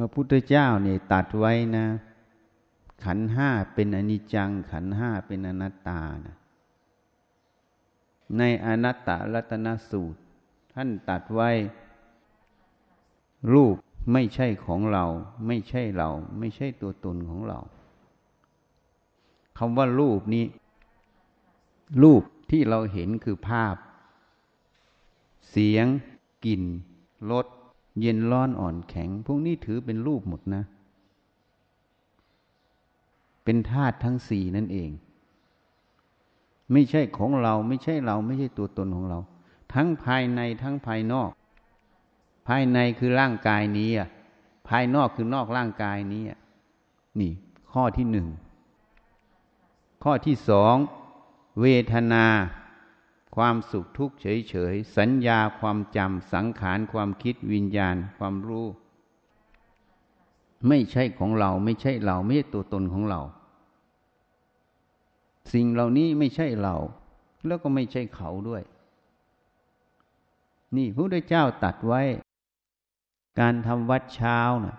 พระพุทธเจ้าเนี่ยตัดไว้นะ ขันห้าเป็นอนิจจัง ขันห้าเป็นอนัตตานะในอนัตตลัตนสูตร ท่านตัดไว้ รูปไม่ใช่ของเรา ไม่ใช่เรา ไม่ใช่ตัวตนของเราคำว่ารูปนี้ รูปที่เราเห็นคือภาพ เสียง กลิ่นรส เย็นร้อนอ่อนแข็ง พวกนี้ถือเป็นรูปหมดนะ เป็นธาตุทั้งสี่นั่นเอง ไม่ใช่ของเราไม่ใช่เราไม่ใช่ตัวตนของเรา ทั้งภายในทั้งภายนอก ภายในคือร่างกายนี้อะภายนอกคือนอกร่างกายนี้ นี่ ข้อที่หนึ่ง ข้อที่สอง เวทนา ความสุขทุกข์เฉยๆ สัญญาความจำสังขารความคิดวิญญาณความรู้ ไม่ใช่ของเราไม่ใช่เราไม่ใช่ตัวตนของเรา สิ่งเหล่านี้ไม่ใช่เรา แล้วก็ไม่ใช่เขาด้วย นี่พระพุทธเจ้าตัดไว้ การทำวัดเช้านะ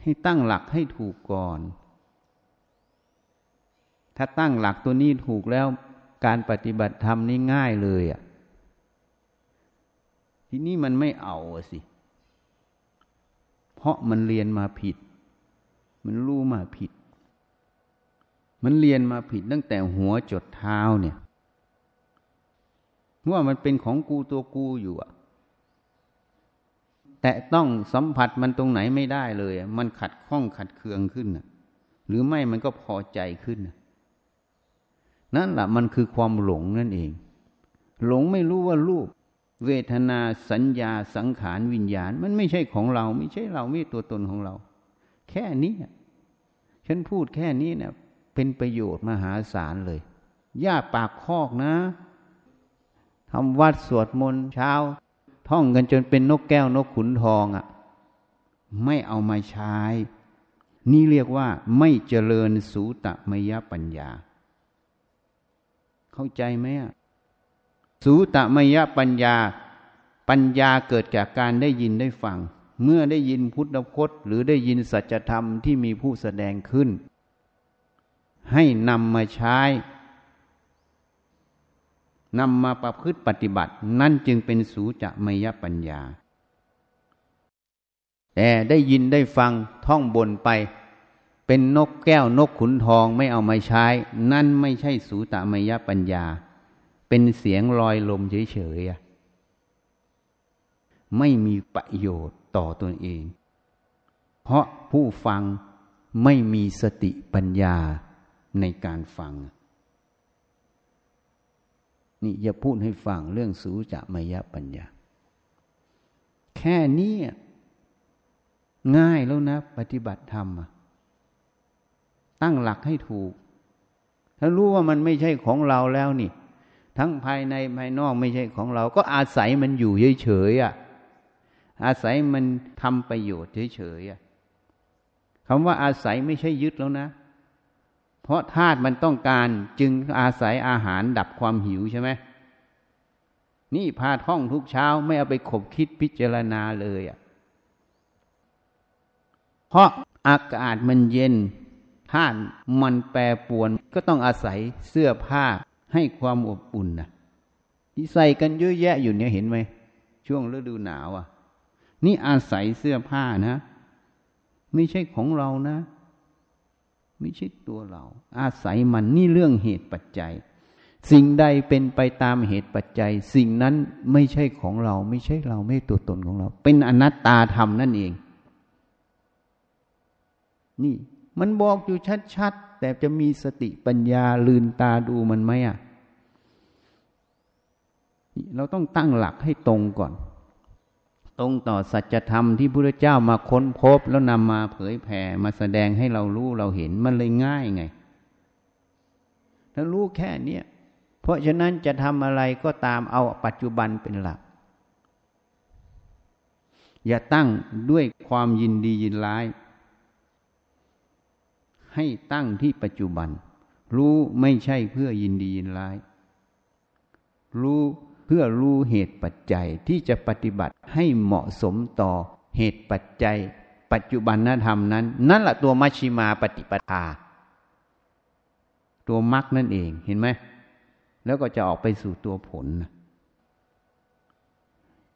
ให้ตั้งหลักให้ถูกก่อน ถ้าตั้งหลักตัวนี้ถูกแล้ว การปฏิบัติธรรมนี่ง่ายเลยอะ ทีนี้มันไม่เอาสิ เพราะมันเรียนมาผิด มันรู้มาผิด มันเรียนมาผิดตั้งแต่หัวจดเท้าเนี่ยว่ามันเป็นของกูตัวกูอยู่อะแต่ต้องสัมผัสมันตรงไหนไม่ได้เลย มันขัดข้องขัดเคืองขึ้น หรือไม่มันก็พอใจขึ้น นั่นแหละมันคือความหลงนั่นเอง หลงไม่รู้ว่ารูป เวทนาสัญญาสังขารวิญญาณ มันไม่ใช่ของเรา ไม่ใช่เราไม่ตัวตนของเรา แค่นี้ฉันพูดแค่นี้เนี่ยเป็นประโยชน์มหาศาลเลยย่าปากคอกนะทำวัดสวดมนต์เช้า ท่องกันจนเป็นนกแก้วนกขุนทองอะ่ะ ไม่เอามาใช้ นี่เรียกว่าไม่เจริญสูตะมยปัญญา เข้าใจไหมสูตมยปัญญา ปัญญาเกิดจากการได้ยินได้ฟัง เมื่อได้ยินพุทธพจน์ หรือได้ยินสัจธรรมที่มีผู้แสดงขึ้น ให้นำมาใช้นำมาประพฤติปฏิบัติ นั่นจึงเป็นสูจะมยปัญญา แต่ได้ยินได้ฟังท่องบนไป เป็นนกแก้วนกขุนทองไม่เอามาใช้ นั่นไม่ใช่สูตามยปัญญา เป็นเสียงลอยลมเฉยๆไม่มีประโยชน์ต่อตนเอง เพราะผู้ฟังไม่มีสติปัญญาในการฟัง นี่อย่าพูดให้ฟังเรื่องสูจามยปัญญา แค่นี้ง่ายแล้วนะ ปฏิบัติธรรมอะ ตั้งหลักให้ถูก ถ้ารู้ว่ามันไม่ใช่ของเราแล้วนี่ ทั้งภายในภายนอกไม่ใช่ของเรา ก็อาศัยมันอยู่เฉยๆอะ อาศัยมันทำประโยชน์เฉยๆอะคำว่าอาศัยไม่ใช่ยึดแล้วนะ เพราะธาตุมันต้องการจึงอาศัยอาหารดับความหิวใช่ไหมนี่พาท่องทุกเช้าไม่เอาไปขบคิดพิจารณาเลยอะ เพราะอากาศมันเย็น ธาตุมันแปรปวนก็ต้องอาศัยเสื้อผ้าให้ความอบอุ่นนะที่ใส่กันเยอะแยะอยู่เนี่ยเห็นไหมช่วงฤดูหนาวอะ นี่อาศัยเสื้อผ้านะ ไม่ใช่ของเรานะ ไม่ใช่ตัวเรา อาศัยมันนี่เรื่องเหตุปัจจัย สิ่งใดเป็นไปตามเหตุปัจจัย สิ่งนั้นไม่ใช่ของเรา ไม่ใช่เราไม่ตัวตนของเรา เป็นอนัตตาธรรมนั่นเอง นี่ มันบอกอยู่ชัดๆ แต่จะมีสติปัญญาลืนตาดูมันไหมอะ เราต้องตั้งหลักให้ตรงก่อน ตรงต่อสัจธรรมที่พระเจ้ามาค้นพบแล้วนำมาเผยแผ่มาแสดงให้เรารู้เราเห็นมันเลยง่ายไง ถ้ารู้แค่เนี้ยเพราะฉะนั้นจะทำอะไรก็ตามเอาปัจจุบันเป็นหลัก อย่าตั้งด้วยความยินดียินร้าย ให้ตั้งที่ปัจจุบัน รู้ไม่ใช่เพื่อยินดียินร้าย รู้เพื่อรู้เหตุปัจจัยที่จะปฏิบัติให้เหมาะสมต่อเหตุปัจจัย ปัจจุบันนธรรมนั้น นั่นแหละตัวมัชชิมาปฏิปทา ตัวมรรคนั่นเองเห็นไหมแล้วก็จะออกไปสู่ตัวผลนะ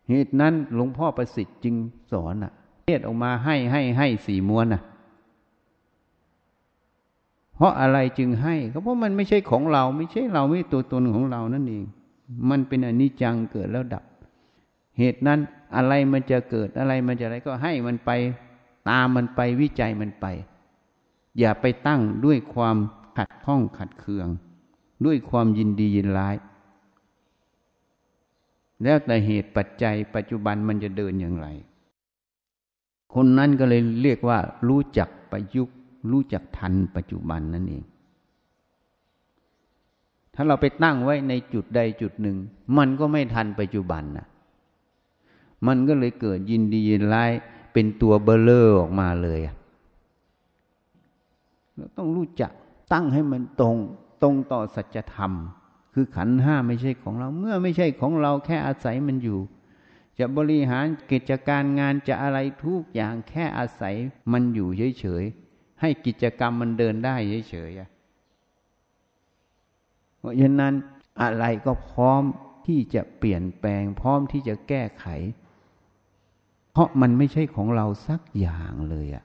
เหตุนั้นหลวงพ่อประสิทธิ์จึงสอนอะเทศออกมาให้ให้ให้สี่ม้วนอะ เพราะอะไรจึงให้ก็เพราะมันไม่ใช่ของเรา ไม่ใช่เราไม่ตัวตนของเรานั่นเอง มันเป็นอนิจจังเกิดแล้วดับ เหตุนั้นอะไรมันจะเกิดอะไรมันจะอะไรก็ให้มันไปตามมันไปวิจัยมันไป อย่าไปตั้งด้วยความขัดข้องขัดเคือง ด้วยความยินดียินร้าย แล้วแต่เหตุปัจจัยปัจจุบันมันจะเดินอย่างไร คนนั้นก็เลยเรียกว่ารู้จักประยุกต์ รู้จักทันปัจจุบันนั่นเอง ถ้าเราไปตั้งไว้ในจุดใดจุดหนึ่ง มันก็ไม่ทันปัจจุบันนะมันก็เลยเกิดยินดียินร้ายเป็นตัวเบลเลอร์ออกมาเลยเราต้องรู้จักตั้งให้มันตรงตรงต่อสัจธรรม คือขันห้าไม่ใช่ของเรา เมื่อไม่ใช่ของเราแค่อาศัยมันอยู่ จะบริหารกิจการงานจะอะไรทุกอย่างแค่อาศัยมันอยู่เฉย ให้กิจกรรมมันเดินได้เฉยๆเพราะฉะนั้นอะไรก็พร้อมที่จะเปลี่ยนแปลง พร้อมที่จะแก้ไข เพราะมันไม่ใช่ของเราสักอย่างเลยอะ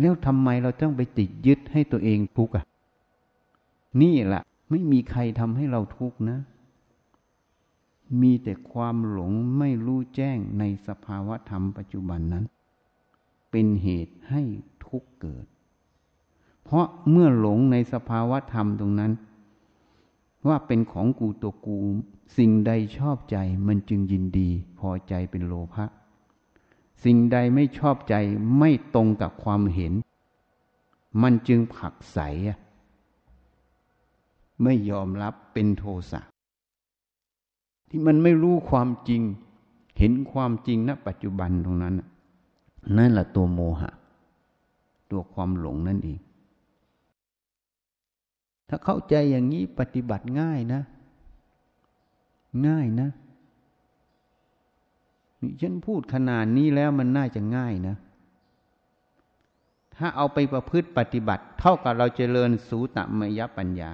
แล้วทำไมเราต้องไปติดยึดให้ตัวเองทุกข์อะนี่แหละไม่มีใครทำให้เราทุกข์นะ มีแต่ความหลงไม่รู้แจ้งในสภาวะธรรมปัจจุบันนั้น เป็นเหตุให้ ทุกข์เกิด เพราะเมื่อหลงในสภาวะธรรมตรงนั้น ว่าเป็นของกูตัวกู สิ่งใดชอบใจมันจึงยินดี พอใจเป็นโลภะสิ่งใดไม่ชอบใจไม่ตรงกับความเห็น มันจึงผักใสไม่ยอมรับเป็นโทสะที่มันไม่รู้ความจริง เห็นความจริงณปัจจุบันตรงนั้น นั่นแหละตัวโมหะ ตัวความหลงนั่นเอง ถ้าเข้าใจอย่างนี้ปฏิบัติง่ายนะ ง่ายนะนี่ฉันพูดขนาดนี้แล้วมันน่าจะง่ายนะ ถ้าเอาไปประพฤติปฏิบัติ เท่ากับเราเจริญสูตมยปัญญา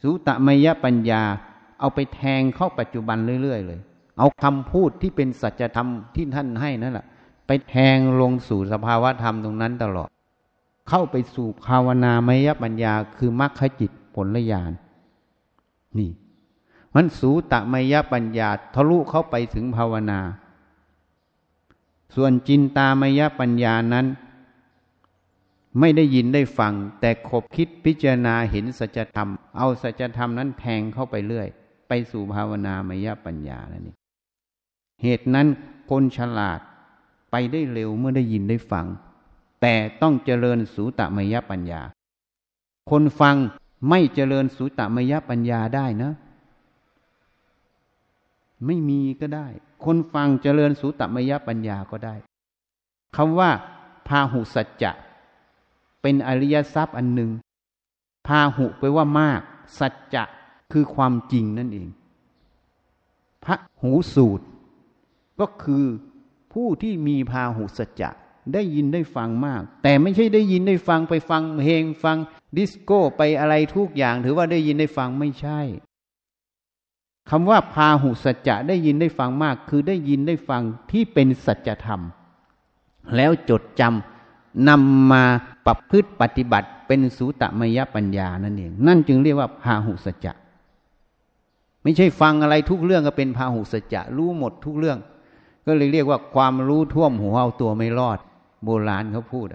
สุตมยปัญญา เอาไปแทงเข้าปัจจุบันเรื่อยๆเลย เอาคำพูดที่เป็นสัจธรรมที่ท่านให้นั่นแหละ ไปแทงลงสู่สภาวะธรรมตรงนั้นตลอด เข้าไปสู่ภาวนามยปัญญาคือมรรคจิตผลญาณนี่ มันสูตะมยปัญญาทะลุเข้าไปถึงภาวนา ส่วนจินตามยปัญญานั้น ไม่ได้ยินได้ฟัง แต่ขบคิดพิจารณาเห็นสัจธรรม เอาสัจธรรมนั้นแทงเข้าไปเรื่อย ไปสู่ภาวนามยปัญญาแล้วนี่เหตุนั้นคนฉลาด ไปได้เร็วเมื่อได้ยินได้ฟัง แต่ต้องเจริญสูตมยปัญญา คนฟังไม่เจริญสูตมยปัญญาได้นะ ไม่มีก็ได้ คนฟังเจริญสูตมยปัญญาก็ได้คำว่า พาหุสัจจะ เป็นอริยทรัพย์อันหนึ่งพาหุไปว่ามาก สัจจะคือความจริงนั่นเองพระหูสูตร ก็คือ ผู้ที่มีพาหุสัจจะได้ยินได้ฟังมาก แต่ไม่ใช่ได้ยินได้ฟังไปฟังเพลงฟังดิสโก้ไปอะไรทุกอย่าง ถือว่าได้ยินได้ฟังไม่ใช่คำว่าพาหุสัจจะได้ยินได้ฟังมาก คือได้ยินได้ฟังที่เป็นสัจธรรม แล้วจดจำนำมาปรับพฤติปฏิบัติเป็นสูตมยปัญญานั่นเอง นั่นจึงเรียกว่าพาหุสจะไม่ใช่ฟังอะไรทุกเรื่องก็เป็นพาหุสจะรู้หมดทุกเรื่อง ก็เลยเรียกว่าความรู้ท่วมหัวเอาตัวไม่รอด โบราณเขาพูด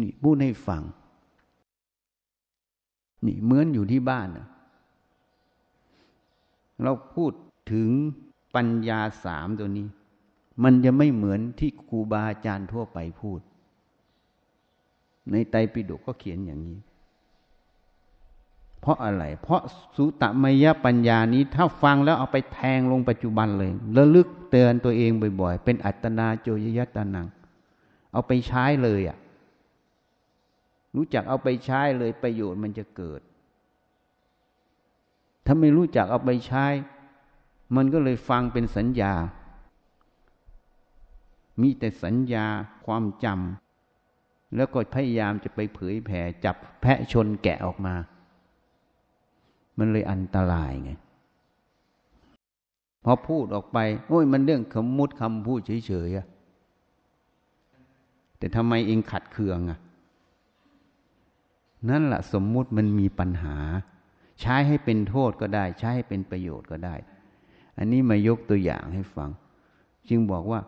นี่พูดให้ฟัง นี่เหมือนอยู่ที่บ้านเราพูดถึงปัญญาสามตัวนี้ มันจะไม่เหมือนที่ครูบาอาจารย์ทั่วไปพูด ในไตรปิฎกก็เขียนอย่างนี้ เพราะอะไร เพราะสุตมยปัญญานี้ถ้าฟังแล้วเอาไปแทงลงปัจจุบันเลยระลึกเตือนตัวเองบ่อย ๆ เป็นอัตนาโจยยตานัง เอาไปใช้เลยอะ รู้จักเอาไปใช้เลยประโยชน์มันจะเกิด ถ้าไม่รู้จักเอาไปใช้ มันก็เลยฟังเป็นสัญญา มีแต่สัญญาความจำแล้วก็พยายามจะไปเผยแผ่จับแพะชนแกะออกมา มันเลยอันตรายไงพอพูดออกไป โอ้ยมันเรื่องคำมุดคำพูดเฉยๆอะแต่ทำไมเองขัดเคืองอะนั่นละสมมุติมันมีปัญหา ใช้ให้เป็นโทษก็ได้ ใช้ให้เป็นประโยชน์ก็ได้ อันนี้มายกตัวอย่างให้ฟัง จึงบอกว่า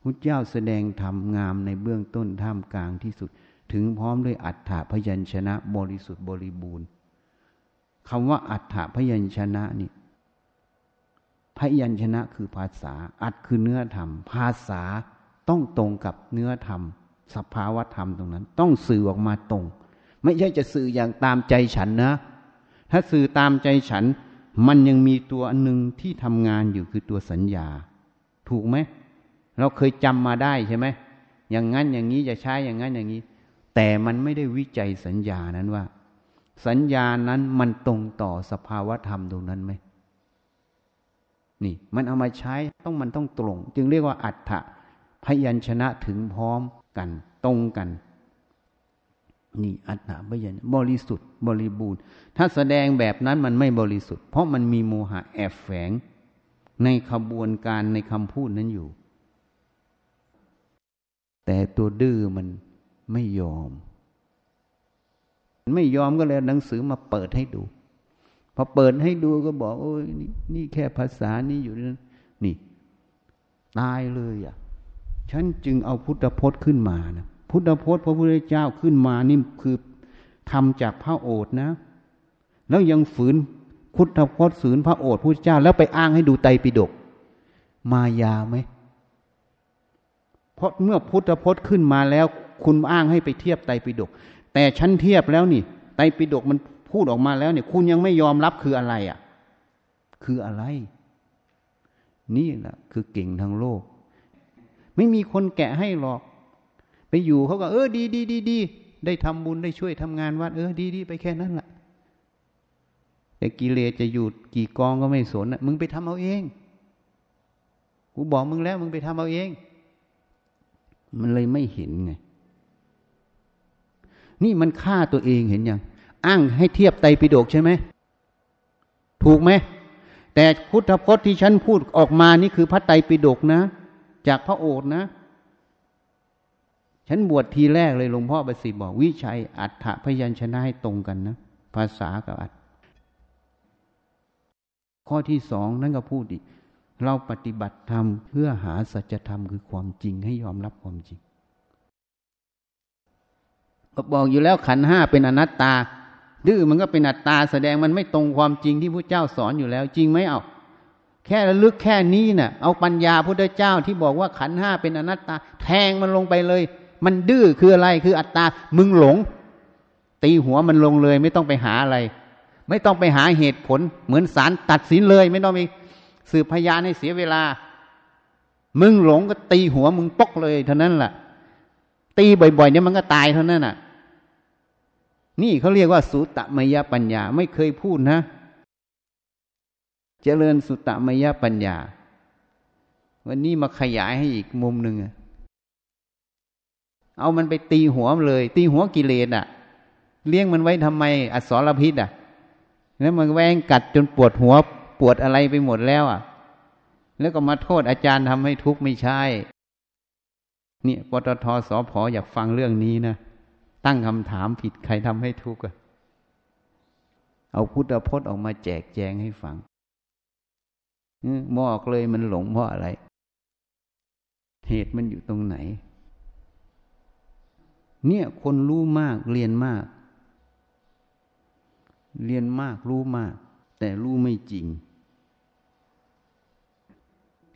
พุทธเจ้าแสดงธรรมงามในเบื้องต้นท่ามกลางที่สุด ถึงพร้อมด้วยอัฏฐพยัญชนะบริสุทธิ์บริบูรณ์ คำว่าอัฏฐพยัญชนะนี่พยัญชนะคือภาษา อัดคือเนื้อธรรม ภาษาต้องตรงกับเนื้อธรรม สภาวธรรมตรงนั้น ต้องสื่อออกมาตรง ไม่ใช่จะสื่ออย่างตามใจฉันนะ ถ้าสื่อตามใจฉัน มันยังมีตัวอันหนึ่งที่ทำงานอยู่คือตัวสัญญา ถูกไหม เราเคยจำมาได้ใช่ไหมอย่างนั้นอย่างนี้จะใช้อย่างนั้นอย่างนี้ แต่มันไม่ได้วิจัยสัญญานั้นว่า สัญญานั้นมันตรงต่อสภาวธรรมตรงนั้นไหมนี่ มันเอามาใช้ต้องมันต้องตรง จึงเรียกว่าอัฏฐะพยัญชนะถึงพร้อมกันตรงกัน นี่อัฏฐะพยัญชนะบริสุทธิ์บริบูรณ์ ถ้าแสดงแบบนั้นมันไม่บริสุทธิ์ เพราะมันมีโมหะแอบแฝง ในขบวนการในคำพูดนั้นอยู่ แต่ตัวดื้อมันไม่ยอม ไม่ยอมก็เลยหนังสือมาเปิดให้ดู พอเปิดให้ดูก็บอก โอ้ยนี่นี่แค่ภาษานี้อยู่นั่นนี่ ตายเลยอะ ฉันจึงเอาพุทธพจน์ขึ้นมานะพุทธพจน์พระพุทธเจ้าขึ้นมานี่คือทำจากพระโอษนะ แล้วยังฝืนพุทธพจน์ฝืนพระโอษฐ์พุทธเจ้า แล้วไปอ้างให้ดูไตรปิฎกมายาไหมเพราะเมื่อพุทธพจน์ขึ้นมาแล้ว คุณอ้างให้ไปเทียบไตรปิฎก แต่ฉันเทียบแล้วนี่ไตรปิฎกมันพูดออกมาแล้วเนี่ยคุณยังไม่ยอมรับคืออะไรอะ คืออะไร นี่แหละคือเก่งทางโลก ไม่มีคนแกะให้หรอก ไปอยู่เขาก็เออดีดีดีดีได้ทำบุญได้ช่วยทำงานวัดเออดีดีไปแค่นั้นแหละแต่กิเลสจะอยู่กี่กองก็ไม่สนนะมึงไปทำเอาเองกูบอกมึงแล้ว มึงไปทำเอาเอง มันเลยไม่เห็นไง นี่มันฆ่าตัวเองเห็นยังอ้างให้เทียบไตรปิฎกใช่ไหมถูกไหมแต่พุทธพจน์ที่ฉันพูดออกมานี่คือพระไตรปิฎกนะ จากพระโอษฐ์นะ ฉันบวชทีแรกเลยหลวงพ่อประสิทธิ์บอก วิชัยอัฏฐพยัญชนะให้ตรงกันนะ ภาษากับอัฏข้อที่สองนั่นก็พูดอีก เราปฏิบัติธรรมเพื่อหาสัจธรรมคือความจริงให้ยอมรับความจริง บอกอยู่แล้วขันห้าเป็นอนัตตา ดื้อมันก็เป็นอัตตาแสดงมันไม่ตรงความจริงที่พระเจ้าสอนอยู่แล้ว จริงไหมเอาแค่ระลึกแค่นี้นะ่ะ เอาปัญญาพุทธเจ้าที่บอกว่าขันห้าเป็นอนัตตา แทงมันลงไปเลย มันดื้อคืออะไรคืออัตตา มึงหลง ตีหัวมันลงเลย ไม่ต้องไปหาอะไร ไม่ต้องไปหาเหตุผล เหมือนศาลตัดสินเลย ไม่ต้องมีสืบพยานให้เสียเวลา มึงหลงก็ตีหัวมึงปกเลย เท่านั้นแหละตีบ่อยๆเนี่ยมันก็ตายเท่านั้นน่ะ นี่เขาเรียกว่าสุตตมยปัญญาไม่เคยพูดนะ เจริญสุตตมยปัญญา วันนี้มาขยายให้อีกมุมหนึ่งเอามันไปตีหัวเลย ตีหัวกิเลสอะ เลี้ยงมันไว้ทำไมอสรพิษอะ แล้วมันแวงกัดจนปวดหัวปวดอะไรไปหมดแล้วอะ แล้วก็มาโทษอาจารย์ทำให้ทุกข์ไม่ใช่ เนี่ยปตทสพออยากฟังเรื่องนี้นะ ตั้งคำถามผิดใครทำให้ทุกข์เอาพุทธพจน์ออกมาแจกแจงให้ฟังบอกเลยมันหลงเพราะอะไร เหตุมันอยู่ตรงไหน เนี่ยคนรู้มากเรียนมาก เรียนมากรู้มาก แต่รู้ไม่จริง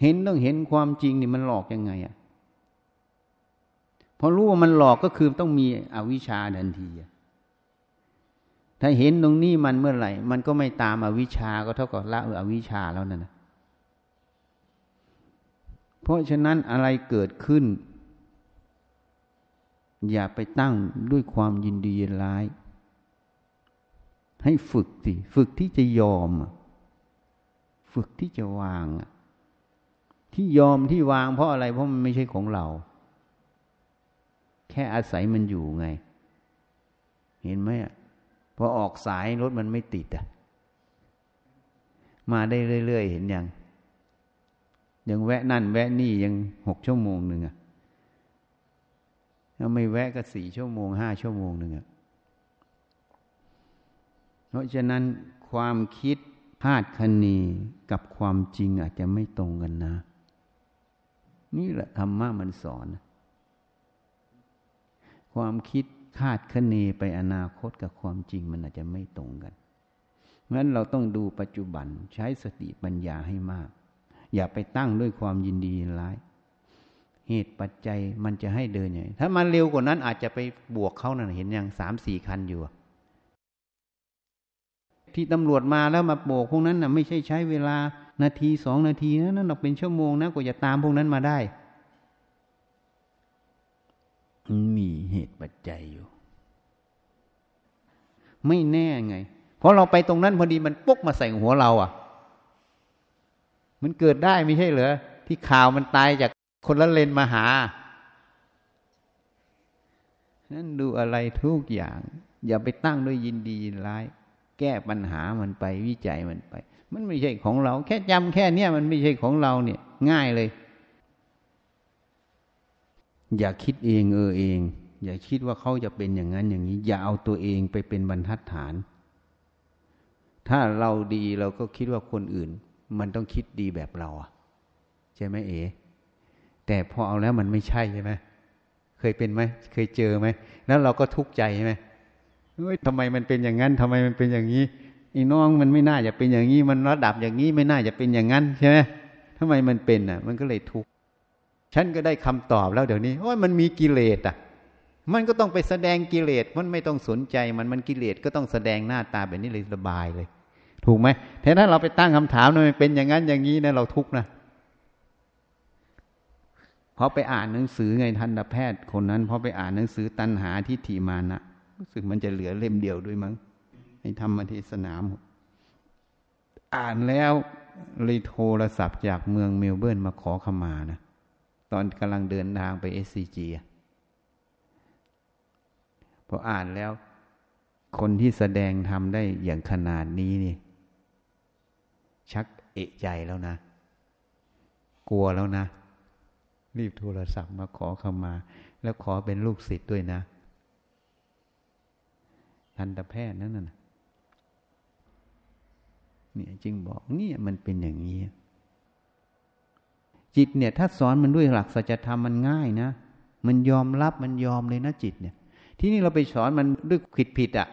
เห็นต้องเห็นความจริงนี่มันหลอกยังไงอะ พอรู้ว่ามันหลอกก็คือต้องมีอวิชชาทันที ถ้าเห็นตรงนี้มันเมื่อไหร่ มันก็ไม่ตามอวิชชาก็เท่ากับละอวิชชาแล้วนั่นนะเพราะฉะนั้นอะไรเกิดขึ้น อย่าไปตั้งด้วยความยินดียินร้าย ให้ฝึกสิฝึกที่จะยอม ฝึกที่จะวางที่ยอมที่วางเพราะอะไรเพราะมันไม่ใช่ของเรา แค่อาศัยมันอยู่ไง เห็นไหมอะพอออกสายรถมันไม่ติดอะ มาได้เรื่อยๆ เห็นยัง ยังแวะนั่น แวะนี่ยังหกชั่วโมงหนึ่งอะถ้าไม่แวะก็สี่ชั่วโมงห้าชั่วโมงหนึ่งอะ เพราะฉะนั้นความคิดพาดคะเนกับความจริงอาจจะไม่ตรงกันนะ นี่แหละธรรมะมันสอน ความคิดคาดคะเนไปอนาคตกับความจริงมันอาจจะไม่ตรงกันงั้นเราต้องดูปัจจุบันใช้สติปัญญาให้มาก อย่าไปตั้งด้วยความยินดีร้าย เหตุปัจจัยมันจะให้เดินอย่างถ้ามันเร็วกว่านั้นอาจจะไปบวกเขานะ่ะเห็นอย่างสามสี่คันอยู่ที่ตำรวจมาแล้วมาโบกพวกนั้นนะ่ะไม่ใช่ใช้เวลานาทีสองนาทีนะนั่นเราเป็นชั่วโมงนะกว่าจะตามพวกนั้นมาได้ มีเหตุปัจจัยอยู่ ไม่แน่ไง เพราะเราไปตรงนั้นพอดีมันปุ๊กมาใส่หัวเราอะ มันเกิดได้ไม่ใช่เหรอที่ข่าวมันตายจากคนละเลนมาหา นั่นดูอะไรทุกอย่าง อย่าไปตั้งด้วยยินดียินร้าย แก้ปัญหามันไปวิจัยมันไป มันไม่ใช่ของเรา แค่จำแค่เนี้ยมันไม่ใช่ของเราเนี่ย ง่ายเลย อย่าคิดเองเออเอง อย่าคิดว่าเขาจะเป็นอย่างนั้นอย่างนี้ อย่าเอาตัวเองไปเป็นบรรทัดฐาน ถ้าเราดีเราก็คิดว่าคนอื่น มันต้องคิดดีแบบเราอะใช่ไหมเอ๋แต่พอเอาแล้วมันไม่ใช่ใช่ไหมเคยเป็นไหมเคยเจอไหมแล้วเราก็ทุกข์ใจใช่ไหมเฮ้ยทำไมมันเป็นอย่างนั้นทำไมมันเป็นอย่างนี้อีน้องมันไม่น่าจะเป็นอย่างนี้ มันระดับอย่างนี้ไม่น่าจะเป็นอย่างนั้นใช่ไหมทำไมมันเป็นอะ มันก็เลยทุกข์ ฉันก็ได้คำตอบแล้วเดี๋ยวนี้โอ้ยมันมีกิเลสอะ มันก็ต้องไปแสดงกิเลส มันไม่ต้องสนใจมันมันกิเลสก็ต้องแสดงหน้าตาแบบนี้เลยสบายเลย ถูกไหมแต่ถ้าเราไปตั้งคำถามมันเป็นอย่างนั้นอย่างนี้นะเราทุกข์นะพอไปอ่านหนังสือไงทันตแพทย์คนนั้นพอไปอ่านหนังสือตัณหาทิฏฐิมานะรู้สึกมันจะเหลือเล่มเดียวด้วยมั้งให้ทำมาที่สนามอ่านแล้วเลยโทรศัพท์จากเมืองเมลเบิร์นมาขอขมานะ ตอนกำลังเดินทางไป SCG พออ่านแล้ว คนที่แสดงทำได้อย่างขนาดนี้นี่ ชักเอะใจแล้วนะ กลัวแล้วนะ รีบโทรศัพท์มาขอเข้ามา แล้วขอเป็นลูกศิษย์ด้วยนะทันตแพทย์นั่นน่ะเนี่ยจึงบอกเนี่ยมันเป็นอย่างนี้ จิตเนี่ยถ้าสอนมันด้วยหลักสัจธรรมมันง่ายนะ มันยอมรับมันยอมเลยนะจิตเนี่ย ที่นี่เราไปสอนมันด้วยผิดผิดอะ่ะ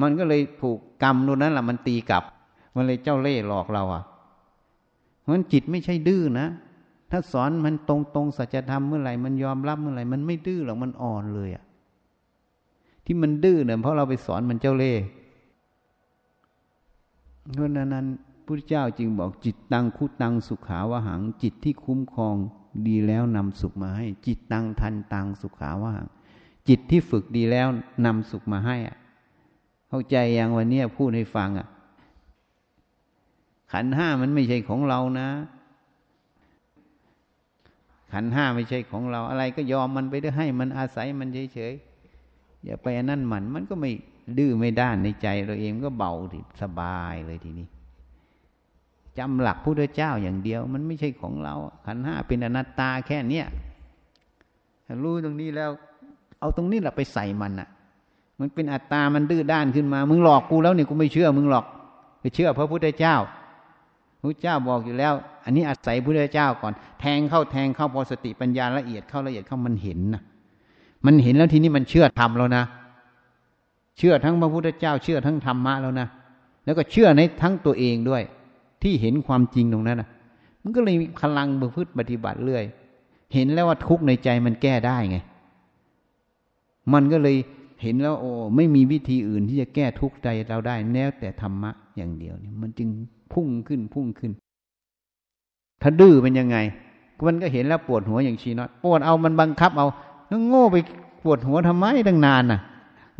มันก็เลยผูกกรรมตรงนั้นแหละมันตีกลับ มันเลยเจ้าเล่ห์หลอกเราอะ่ะ เพราะฉะนั้นจิตไม่ใช่ดื้อนะ ถ้าสอนมันตรงตรงสัจธรรมเมื่อไหร่มันยอมรับเมื่อไหร่มันไม่ดื้อหรอกมันอ่อนเลยอะ่ะ ที่มันดื้อเนี่ยเพราะเราไปสอนมันเจ้าเล่ห์เพราะนั้น พุทธเจ้าจึงบอกจิตตังคุตังสุขาวหัง จิตที่คุ้มครองดีแล้วนำสุขมาให้ จิตตังทันตังสุขาวหัง จิตที่ฝึกดีแล้วนำสุขมาให้อะ เข้าใจอย่างวันนี้พูดให้ฟังอะ ขันห้ามันไม่ใช่ของเรานะ ขันห้าไม่ใช่ของเรา อะไรก็ยอมมันไปด้วยให้ มันอาศัยมันเฉยๆอย่าไปนั่นมัน มันก็ไม่ดื้อไม่ด้านในใจเราเองก็เบาทีสบายเลยทีนี้ จำหลักพุทธเจ้าอย่างเดียว มันไม่ใช่ของเรา ขันห้าเป็นอนัตตาแค่เนี้ยรู้ตรงนี้แล้ว เอาตรงนี้แหละไปใส่มันอะ มันเป็นอัตตา มันดื้อด้านขึ้นมา มึงหลอกกูแล้วเนี่ยกูไม่เชื่อมึงหลอกไปเชื่อพระพุทธเจ้าพระเจ้าบอกอยู่แล้ว อันนี้อาศัยพระพุทธเจ้าก่อน แทงเข้าแทงเข้าพอสติปัญญาละเอียดเข้าละเอียดเข้ามันเห็นนะมันเห็นแล้วทีนี้มันเชื่อธรรมแล้วนะ เชื่อทั้งพระพุทธเจ้า เชื่อทั้งธรรมะแล้วนะ แล้วก็เชื่อในทั้งตัวเองด้วย ที่เห็นความจริงตรงนั้นนะมันก็เลยมีพลังประพฤติปฏิบัติเรื่อย เห็นแล้วว่าทุกข์ในใจมันแก้ได้ไง มันก็เลยเห็นแล้วโอ้ไม่มีวิธีอื่นที่จะแก้ทุกข์ใจเราได้แน้แต่ธรรมะอย่างเดียวเนี่ยมันจึงพุ่งขึ้นพุ่งขึ้น ถ้าดื้อเป็นยังไง มันก็เห็นแล้วปวดหัวอย่างชีนอตปวดเอามันบังคับเอาโง่ไปปวดหัวทำไมตั้งนานน่ะ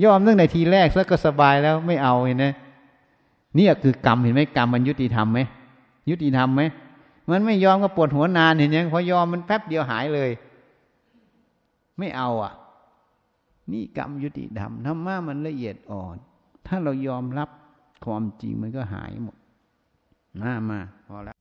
ยอมตั้งแต่ทีแรกซะก็สบายแล้วไม่เอาเห็นไหม เนี่ยคือกรรมเห็นไหมกรรมมันยุติธรรมไหมยุติธรรมไหมมันไม่ยอมก็ปวดหัวนานเห็นยังพอยอมมันแป๊บเดียวหายเลย ไม่เอาอะ นี่กรรมยุติธรรมธรรมะมันละเอียดอ่อน ถ้าเรายอมรับความจริงมันก็หายหมดมามาพอแล้ว